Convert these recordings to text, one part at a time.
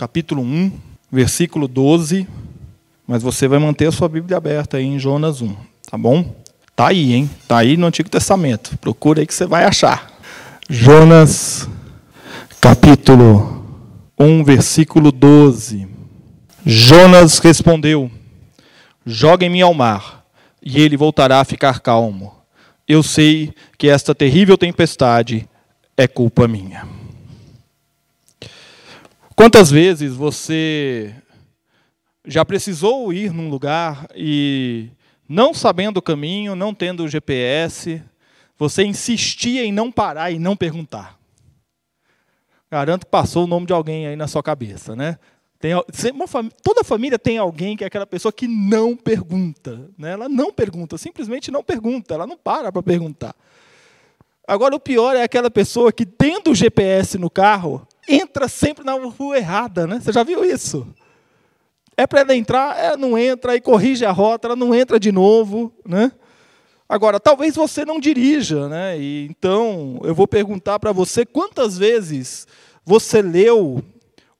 capítulo 1, versículo 12. Mas você vai manter a sua Bíblia aberta aí em Jonas 1, tá bom? Tá aí, hein? Tá aí no Antigo Testamento. Procura aí que você vai achar. Jonas, capítulo 1, versículo 12. Jonas respondeu: Joguem-me ao mar, e ele voltará a ficar calmo. Eu sei que esta terrível tempestade é culpa minha. Quantas vezes você já precisou ir num lugar e, não sabendo o caminho, não tendo o GPS, você insistia em não parar e não perguntar? Garanto que passou o nome de alguém aí na sua cabeça, né? Tem, uma, toda família tem alguém que é aquela pessoa que não pergunta. Né? Ela não pergunta, simplesmente não pergunta, ela não para para perguntar. Agora, o pior é aquela pessoa que, tendo o GPS no carro, entra sempre na rua errada, né? Você já viu isso? É para ela entrar, ela não entra, aí corrige a rota, ela não entra de novo, né? Agora, talvez você não dirija, né? E, então, eu vou perguntar para você quantas vezes você leu,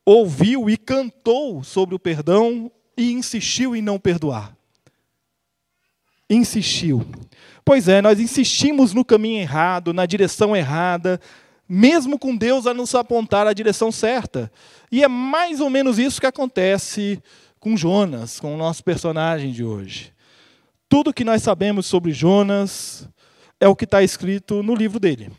ouviu e cantou sobre o perdão e insistiu em não perdoar. Insistiu. Pois é, nós insistimos no caminho errado, na direção errada, mesmo com Deus a nos apontar a direção certa. E é mais ou menos isso que acontece com Jonas, com o nosso personagem de hoje. Tudo que nós sabemos sobre Jonas é o que está escrito no livro dele,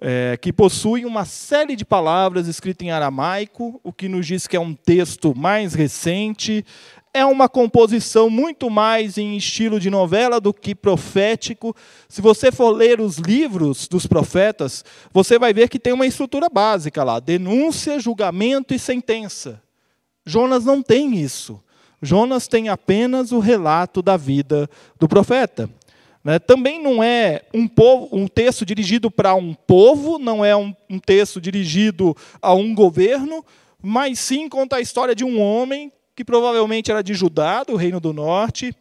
é, que possui uma série de palavras escritas em aramaico, o que nos diz que é um texto mais recente, é uma composição muito mais em estilo de novela do que profético. Se você for ler os livros dos profetas, você vai ver que tem uma estrutura básica lá: denúncia, julgamento e sentença. Jonas não tem isso. Jonas tem apenas o relato da vida do profeta. Né? Também não é um, povo, um texto dirigido para um povo, não é um, um texto dirigido a um governo, mas sim conta a história de um homem que provavelmente era de Judá, do Reino do Norte,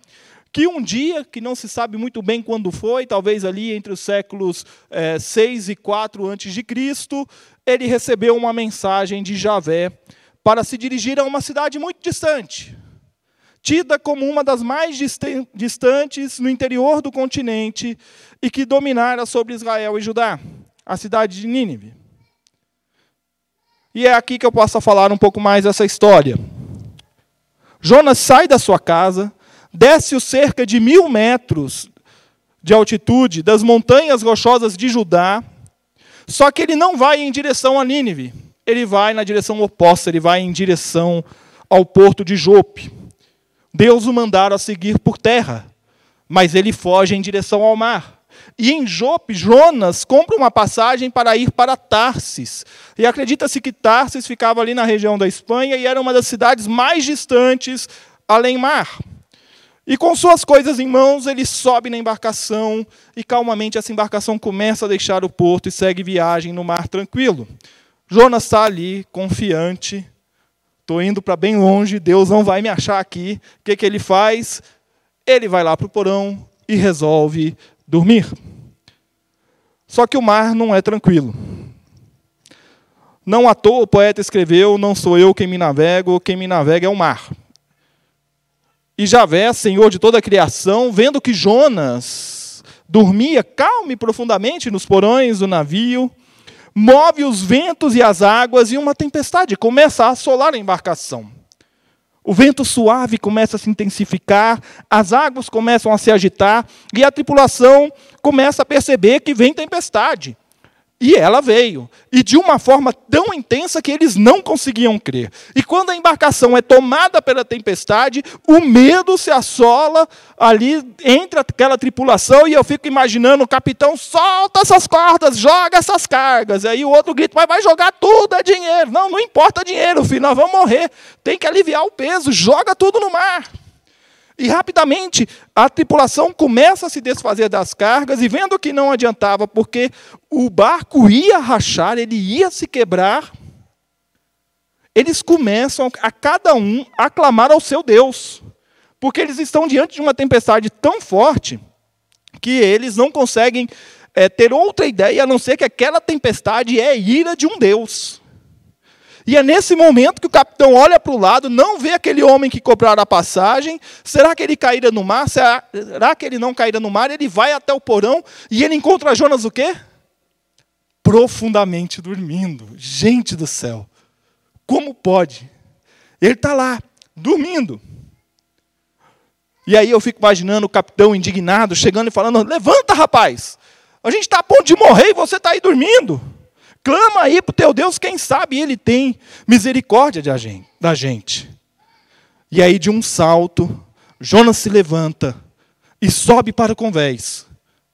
que um dia, que não se sabe muito bem quando foi, talvez ali entre os séculos é, 6 e 4 a.C., ele recebeu uma mensagem de Javé para se dirigir a uma cidade muito distante, tida como uma das mais distantes no interior do continente e que dominara sobre Israel e Judá, a cidade de Nínive. E é aqui que eu posso falar um pouco mais dessa história. Jonas sai da sua casa, desce o cerca de mil metros de altitude das montanhas rochosas de Judá, só que ele não vai em direção a Nínive, ele vai na direção oposta, ele vai em direção ao porto de Jope. Deus o mandaram a seguir por terra, mas ele foge em direção ao mar. E em Jope, Jonas compra uma passagem para ir para Tarsis. E acredita-se que Tarsis ficava ali na região da Espanha e era uma das cidades mais distantes além mar. E com suas coisas em mãos, ele sobe na embarcação e calmamente essa embarcação começa a deixar o porto e segue viagem no mar tranquilo. Jonas está ali, confiante. Estou indo para bem longe, Deus não vai me achar aqui. O que, que ele faz? Ele vai lá para o porão e resolve dormir. Só que o mar não é tranquilo. Não à toa o poeta escreveu: Não sou eu quem me navego, quem me navega é o mar. E Javé, senhor de toda a criação, vendo que Jonas dormia calmo e profundamente nos porões do navio, move os ventos e as águas e uma tempestade começa a assolar a embarcação. O vento suave começa a se intensificar, as águas começam a se agitar e a tripulação começa a perceber que vem tempestade. E ela veio, e de uma forma tão intensa que eles não conseguiam crer. E quando a embarcação é tomada pela tempestade, o medo se assola ali entre aquela tripulação, e eu fico imaginando o capitão, solta essas cordas, joga essas cargas. Aí o outro grita, mas vai jogar tudo, é dinheiro. Não, não importa dinheiro, filho, nós vamos morrer. Tem que aliviar o peso, joga tudo no mar. E rapidamente a tripulação começa a se desfazer das cargas e vendo que não adiantava, porque o barco ia rachar, ele ia se quebrar, eles começam a cada um a clamar ao seu Deus, porque eles estão diante de uma tempestade tão forte que eles não conseguem é, ter outra ideia a não ser que aquela tempestade é ira de um Deus. E é nesse momento que o capitão olha para o lado, não vê aquele homem que cobrara a passagem. Será que ele caíra no mar? Será, que ele não caíra no mar? Ele vai até o porão e ele encontra Jonas o quê? Profundamente dormindo. Gente do céu. Como pode? Ele está lá, dormindo. E aí eu fico imaginando o capitão indignado chegando e falando: Levanta, rapaz! A gente está a ponto de morrer e você está aí dormindo. Clama aí para o teu Deus, quem sabe ele tem misericórdia da gente. E aí, de um salto, Jonas se levanta e sobe para o convés.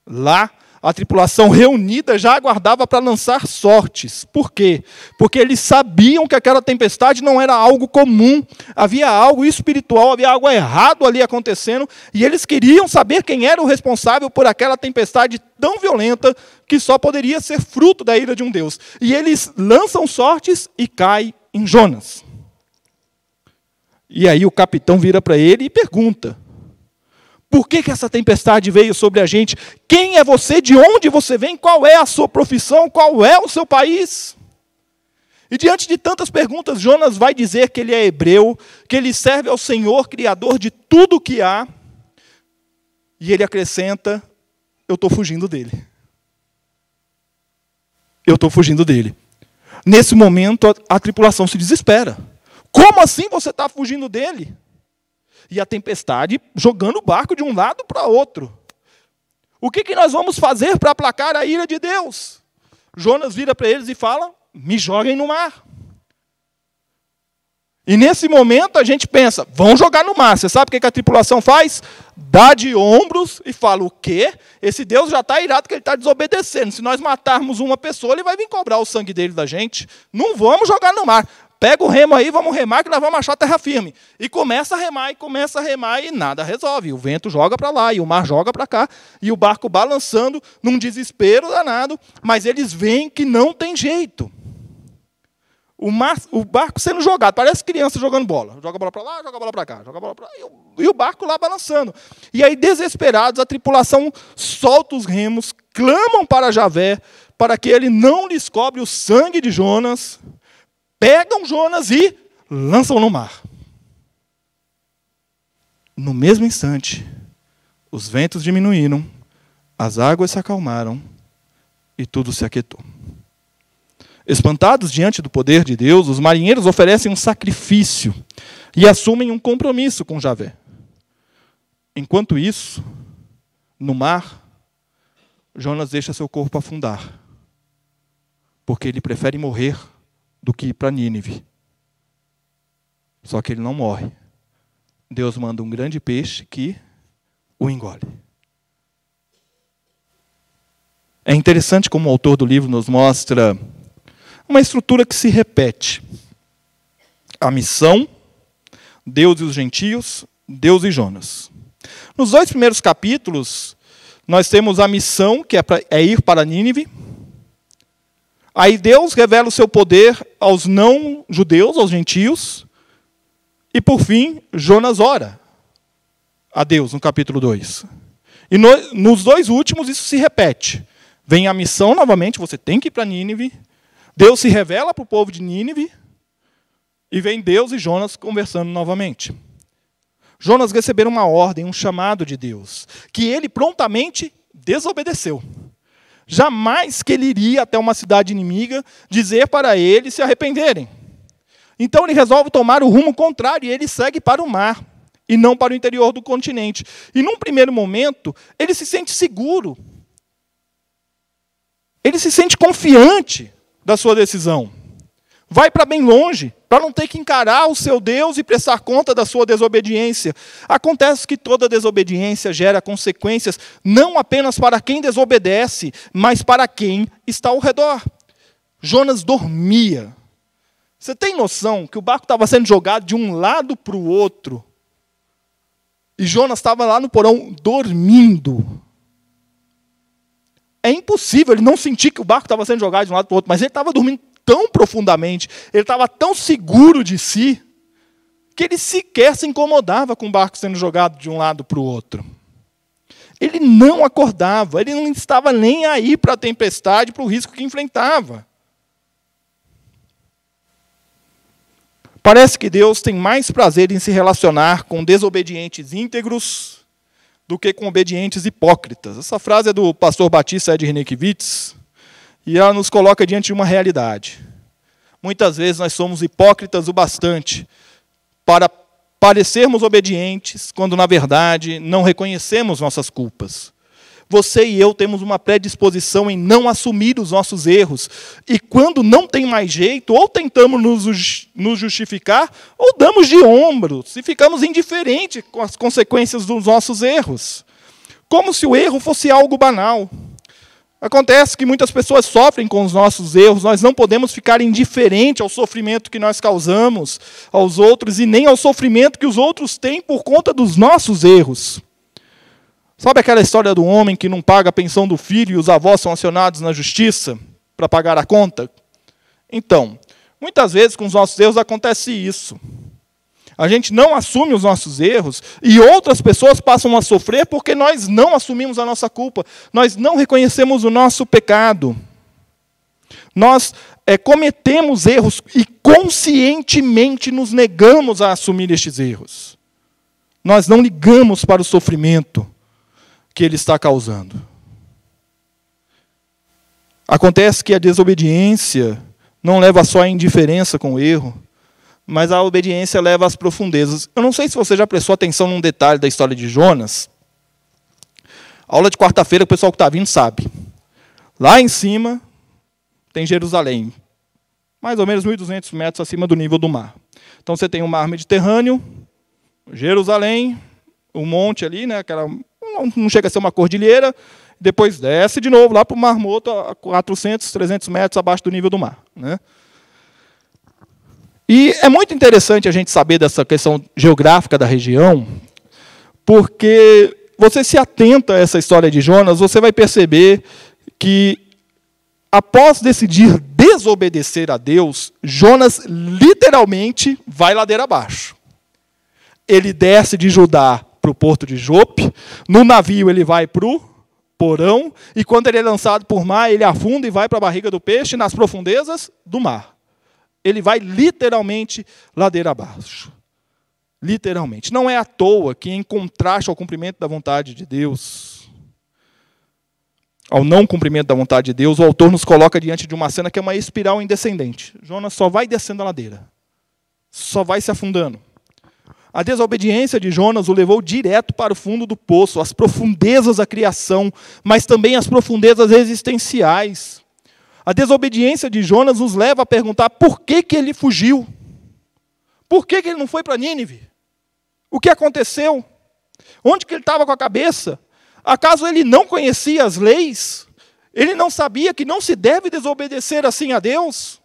Lá, a tripulação reunida já aguardava para lançar sortes. Por quê? Porque eles sabiam que aquela tempestade não era algo comum, havia algo espiritual, havia algo errado ali acontecendo, e eles queriam saber quem era o responsável por aquela tempestade tão violenta que só poderia ser fruto da ira de um Deus. E eles lançam sortes e cai em Jonas. E aí o capitão vira para ele e pergunta: Por que, que essa tempestade veio sobre a gente? Quem é você? De onde você vem? Qual é a sua profissão? Qual é o seu país? E diante de tantas perguntas, Jonas vai dizer que ele é hebreu, que ele serve ao Senhor, Criador de tudo o que há. E ele acrescenta: Eu estou fugindo dele eu estou fugindo dele. Nesse momento, a, a tripulação se desespera. Como assim você está fugindo dele? E a tempestade jogando o barco de um lado para outro. O que, que nós vamos fazer para aplacar a ira de Deus? Jonas vira para eles e fala: me joguem no mar. E nesse momento a gente pensa, vão jogar no mar. Você sabe o que a tripulação faz? Dá de ombros e fala, o quê? Esse Deus já está irado que ele está desobedecendo. Se nós matarmos uma pessoa, ele vai vir cobrar o sangue dele da gente. Não vamos jogar no mar. Pega o remo aí, vamos remar, que nós vamos achar terra firme. E começa a remar, e começa a remar, e nada resolve. O vento joga para lá, e o mar joga para cá, e o barco balançando num desespero danado, mas eles veem que não tem jeito o, mar, o, barco sendo jogado, parece criança jogando bola. Joga bola para lá, joga bola para cá, joga bola para lá, e o, e o barco lá balançando. E aí, desesperados, a tripulação solta os remos, clamam para Javé, para que ele não lhes cobre o sangue de Jonas, pegam Jonas e lançam no mar. No mesmo instante, os ventos diminuíram, as águas se acalmaram e tudo se aquietou. Espantados diante do poder de Deus, os marinheiros oferecem um sacrifício e assumem um compromisso com Javé. Enquanto isso, no mar, Jonas deixa seu corpo afundar, porque ele prefere morrer do que ir para Nínive. Só que ele não morre. Deus manda um grande peixe que o engole. É interessante como o autor do livro nos mostra uma estrutura que se repete. A missão, Deus e os gentios, Deus e Jonas. Nos dois primeiros capítulos, nós temos a missão, que é, pra, é ir para Nínive. Aí Deus revela o seu poder aos não-judeus, aos gentios. E por fim, Jonas ora a Deus, no capítulo 2. E no, nos dois últimos, isso se repete. Vem a missão novamente, você tem que ir para Nínive. Deus se revela para o povo de Nínive e vem Deus e Jonas conversando novamente. Jonas recebeu uma ordem, um chamado de Deus, que ele prontamente desobedeceu. Jamais que ele iria até uma cidade inimiga dizer para eles se arrependerem. Então ele resolve tomar o rumo contrário e ele segue para o mar e não para o interior do continente. E num primeiro momento, ele se sente seguro ele se sente confiante da sua decisão. Vai para bem longe, para não ter que encarar o seu Deus e prestar conta da sua desobediência. Acontece que toda desobediência gera consequências não apenas para quem desobedece, mas para quem está ao redor. Jonas dormia. Você tem noção que o barco estava sendo jogado de um lado para o outro? E Jonas estava lá no porão dormindo. É impossível ele não sentir que o barco estava sendo jogado de um lado para o outro, mas ele estava dormindo tão profundamente, ele estava tão seguro de si, que ele sequer se incomodava com o barco sendo jogado de um lado para o outro. Ele não acordava, ele não estava nem aí para a tempestade, para o risco que enfrentava. Parece que Deus tem mais prazer em se relacionar com desobedientes íntegros do que com obedientes hipócritas. Essa frase é do pastor Batista Ed Renekiewicz, e ela nos coloca diante de uma realidade. Muitas vezes nós somos hipócritas o bastante para parecermos obedientes, quando na verdade não reconhecemos nossas culpas. Você e eu temos uma predisposição em não assumir os nossos erros. E quando não tem mais jeito, ou tentamos nos justificar, ou damos de ombros e ficamos indiferentes com as consequências dos nossos erros. Como se o erro fosse algo banal. Acontece que muitas pessoas sofrem com os nossos erros, nós não podemos ficar indiferente ao sofrimento que nós causamos aos outros e nem ao sofrimento que os outros têm por conta dos nossos erros. Sabe aquela história do homem que não paga a pensão do filho e os avós são acionados na justiça para pagar a conta? Então, muitas vezes com os nossos erros acontece isso. A gente não assume os nossos erros e outras pessoas passam a sofrer porque nós não assumimos a nossa culpa, nós não reconhecemos o nosso pecado. Nós é, cometemos erros e conscientemente nos negamos a assumir estes erros. Nós não ligamos para o sofrimento que ele está causando. Acontece que a desobediência não leva só à indiferença com o erro, mas a obediência leva às profundezas. Eu não sei se você já prestou atenção num detalhe da história de Jonas. aula de quarta-feira, o pessoal que está vindo sabe. Lá em cima tem Jerusalém, mais ou menos 1.200 metros acima do nível do mar. Então você tem o mar Mediterrâneo, Jerusalém, o monte ali, né, aquela, não chega a ser uma cordilheira, depois desce de novo lá para o Mar Morto, a 400, 300 metros abaixo do nível do mar. Né? E é muito interessante a gente saber dessa questão geográfica da região, porque você se atenta a essa história de Jonas, você vai perceber que após decidir desobedecer a Deus, Jonas literalmente vai ladeira abaixo. Ele desce de Judá para o porto de Jope, no navio ele vai para o porão, e quando ele é lançado por mar, ele afunda e vai para a barriga do peixe nas profundezas do mar ele vai literalmente ladeira abaixo. Literalmente. Não é à toa que, em contraste ao cumprimento da vontade de Deus, ao não cumprimento da vontade de Deus, o autor nos coloca diante de uma cena que é uma espiral indescendente. Jonas só vai descendo a ladeira, só vai se afundando. A desobediência de Jonas o levou direto para o fundo do poço, as profundezas da criação, mas também as profundezas existenciais. A desobediência de Jonas nos leva a perguntar por que, que ele fugiu. Por que, que ele não foi para Nínive? O que aconteceu? Onde que ele estava com a cabeça? Acaso ele não conhecia as leis? Ele não sabia que não se deve desobedecer assim a Deus?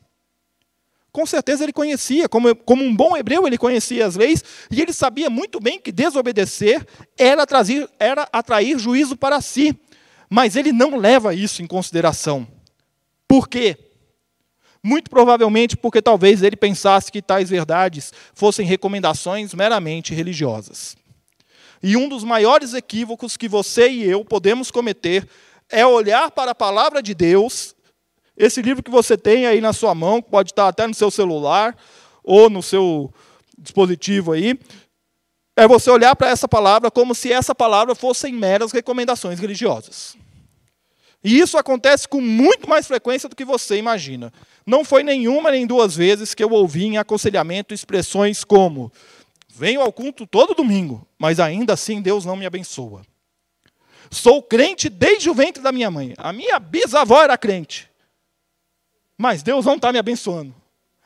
Com certeza ele conhecia, como, como um bom hebreu, ele conhecia as leis, e ele sabia muito bem que desobedecer era, trazer, era atrair juízo para si. Mas ele não leva isso em consideração. Por quê? Muito provavelmente porque talvez ele pensasse que tais verdades fossem recomendações meramente religiosas. E um dos maiores equívocos que você e eu podemos cometer é olhar para a palavra de Deus, esse livro que você tem aí na sua mão, pode estar até no seu celular ou no seu dispositivo aí, é você olhar para essa palavra como se essa palavra fossem meras recomendações religiosas. E isso acontece com muito mais frequência do que você imagina. Não foi nenhuma nem duas vezes que eu ouvi em aconselhamento expressões como: venho ao culto todo domingo, mas ainda assim Deus não me abençoa. Sou crente desde o ventre da minha mãe. A minha bisavó era crente. Mas Deus não está me abençoando.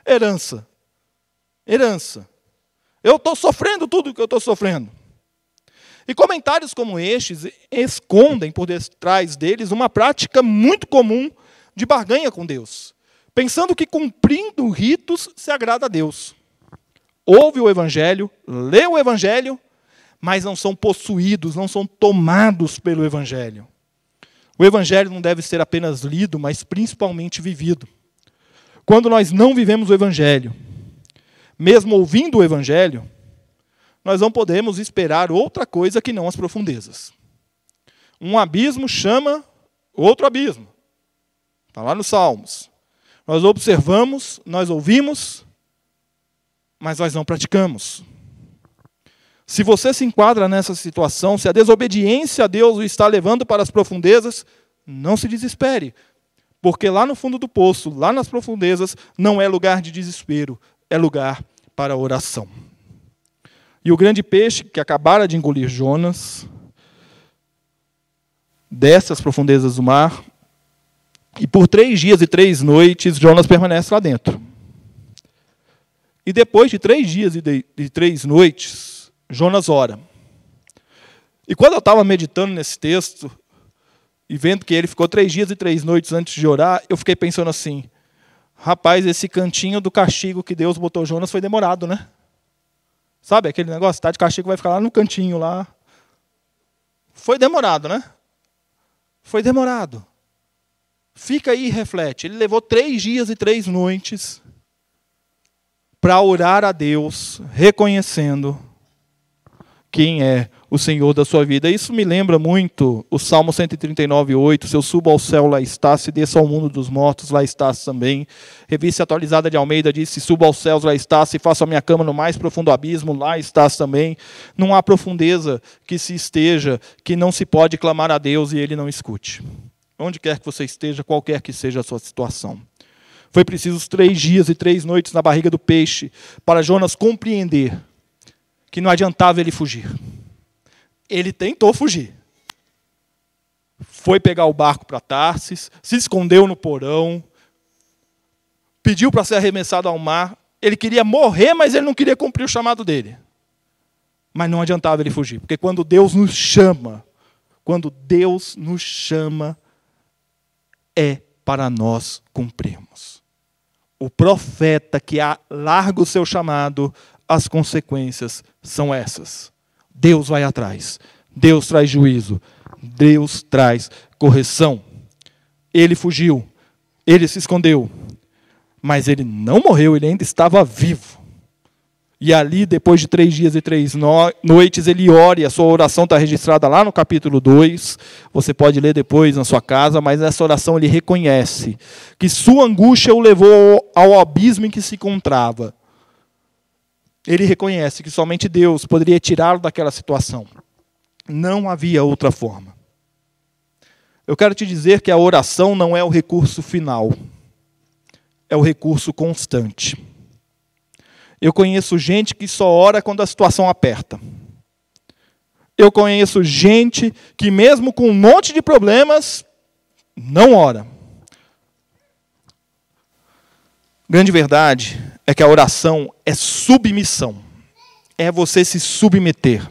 Herança. Herança. Eu estou sofrendo tudo o que eu estou sofrendo. E comentários como estes escondem por detrás deles uma prática muito comum de barganha com Deus, pensando que cumprindo ritos se agrada a Deus. Ouve o Evangelho, lê o Evangelho, mas não são possuídos, não são tomados pelo Evangelho. O Evangelho não deve ser apenas lido, mas principalmente vivido. Quando nós não vivemos o Evangelho, mesmo ouvindo o Evangelho, nós não podemos esperar outra coisa que não as profundezas. Um abismo chama outro abismo. Está lá nos Salmos. Nós observamos, nós ouvimos, mas nós não praticamos. Se você se enquadra nessa situação, se a desobediência a Deus o está levando para as profundezas, não se desespere, porque lá no fundo do poço, lá nas profundezas, não é lugar de desespero, é lugar para oração. E o grande peixe que acabara de engolir Jonas, dessas profundezas do mar, e por três dias e três noites Jonas permanece lá dentro. E depois de três dias e de, de três noites, Jonas ora. E quando eu estava meditando nesse texto, e vendo que ele ficou três dias e três noites antes de orar, eu fiquei pensando assim: rapaz, esse cantinho do castigo que Deus botou Jonas foi demorado, né? Sabe aquele negócio? Está de castigo, vai ficar lá no cantinho lá. Foi demorado, né? Foi demorado. Fica aí e reflete. Ele levou três dias e três noites para orar a Deus, reconhecendo quem é o Senhor da sua vida. Isso me lembra muito o Salmo 139, 8. Se eu subo ao céu, lá está. Se desço ao mundo dos mortos, lá estás também. Revista atualizada de Almeida diz: Se subo aos céus, lá está. Se faço a minha cama no mais profundo abismo, lá estás também. Não há profundeza que se esteja, que não se pode clamar a Deus e ele não escute. Onde quer que você esteja, qualquer que seja a sua situação. Foi preciso três dias e três noites na barriga do peixe para Jonas compreender que não adiantava ele fugir. Ele tentou fugir. Foi pegar o barco para Tarsis, se escondeu no porão, pediu para ser arremessado ao mar. Ele queria morrer, mas ele não queria cumprir o chamado dele. Mas não adiantava ele fugir, porque quando Deus nos chama, quando Deus nos chama, é para nós cumprirmos. O profeta que larga o seu chamado as consequências são essas. Deus vai atrás. Deus traz juízo. Deus traz correção. Ele fugiu. Ele se escondeu. Mas ele não morreu, ele ainda estava vivo. E ali, depois de três dias e três noites, ele ora, e a sua oração está registrada lá no capítulo 2. Você pode ler depois na sua casa, mas nessa oração ele reconhece que sua angústia o levou ao abismo em que se encontrava ele reconhece que somente Deus poderia tirá-lo daquela situação. Não havia outra forma. Eu quero te dizer que a oração não é o recurso final, é o recurso constante. Eu conheço gente que só ora quando a situação aperta. Eu conheço gente que, mesmo com um monte de problemas, não ora. Grande verdade é que a oração é submissão. É você se submeter.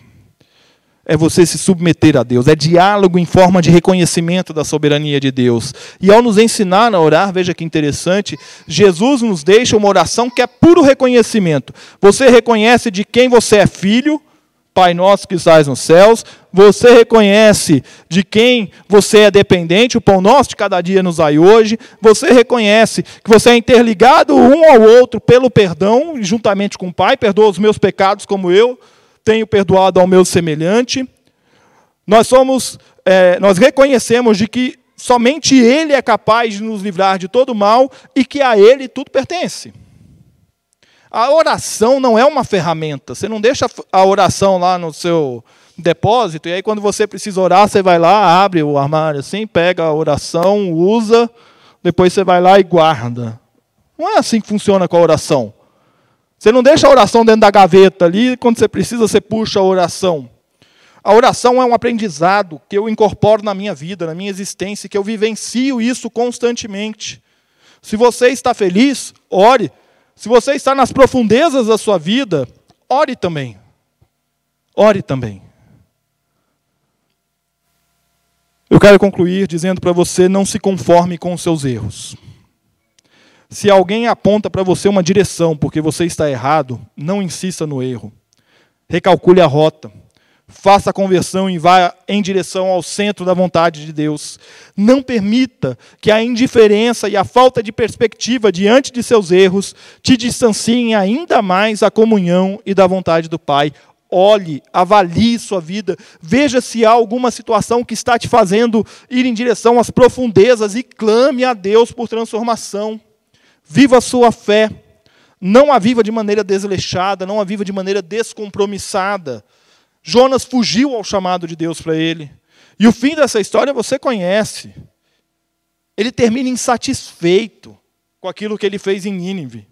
É você se submeter a Deus. É diálogo em forma de reconhecimento da soberania de Deus. E ao nos ensinar a orar, veja que interessante, Jesus nos deixa uma oração que é puro reconhecimento. Você reconhece de quem você é filho, Pai nosso que estás nos céus, você reconhece de quem você é dependente, o pão nosso de cada dia nos dai hoje, você reconhece que você é interligado um ao outro pelo perdão, juntamente com o Pai, perdoa os meus pecados como eu tenho perdoado ao meu semelhante. Nós somos, é, nós reconhecemos de que somente Ele é capaz de nos livrar de todo mal e que a Ele tudo pertence. A oração não é uma ferramenta. Você não deixa a oração lá no seu depósito, e aí quando você precisa orar, você vai lá, abre o armário assim, pega a oração, usa, depois você vai lá e guarda. Não é assim que funciona com a oração. Você não deixa a oração dentro da gaveta ali, quando você precisa, você puxa a oração. A oração é um aprendizado que eu incorporo na minha vida, na minha existência, que eu vivencio isso constantemente. Se você está feliz, ore. Se você está nas profundezas da sua vida, ore também. Ore também. Eu quero concluir dizendo para você: não se conforme com os seus erros. Se alguém aponta para você uma direção porque você está errado, não insista no erro. Recalcule a rota. Faça a conversão e vá em direção ao centro da vontade de Deus. Não permita que a indiferença e a falta de perspectiva diante de seus erros te distanciem ainda mais da comunhão e da vontade do Pai. Olhe, avalie sua vida, veja se há alguma situação que está te fazendo ir em direção às profundezas e clame a Deus por transformação. Viva a sua fé. Não a viva de maneira desleixada, não a viva de maneira descompromissada. Jonas fugiu ao chamado de Deus para ele. E o fim dessa história você conhece. Ele termina insatisfeito com aquilo que ele fez em Nínive.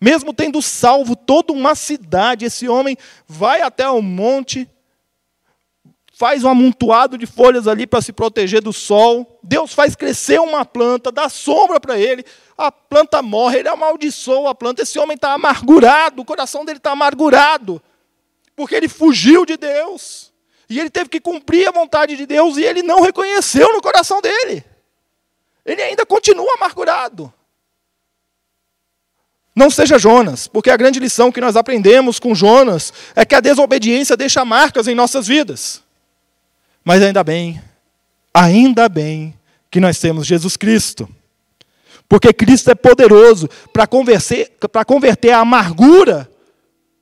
Mesmo tendo salvo toda uma cidade, esse homem vai até o monte, faz um amontoado de folhas ali para se proteger do sol. Deus faz crescer uma planta, dá sombra para ele. A planta morre, ele amaldiçoa a planta. Esse homem está amargurado, o coração dele está amargurado porque ele fugiu de Deus. E ele teve que cumprir a vontade de Deus e ele não reconheceu no coração dele. Ele ainda continua amargurado. Não seja Jonas, porque a grande lição que nós aprendemos com Jonas é que a desobediência deixa marcas em nossas vidas. Mas ainda bem, ainda bem que nós temos Jesus Cristo. Porque Cristo é poderoso para converter, converter a amargura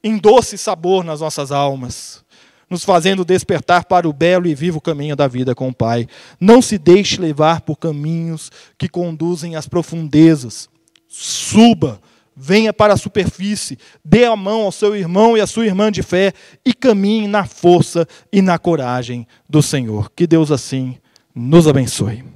em doce sabor nas nossas almas, nos fazendo despertar para o belo e vivo caminho da vida com o Pai. Não se deixe levar por caminhos que conduzem às profundezas. Suba, venha para a superfície, dê a mão ao seu irmão e à sua irmã de fé e caminhe na força e na coragem do Senhor. Que Deus assim nos abençoe.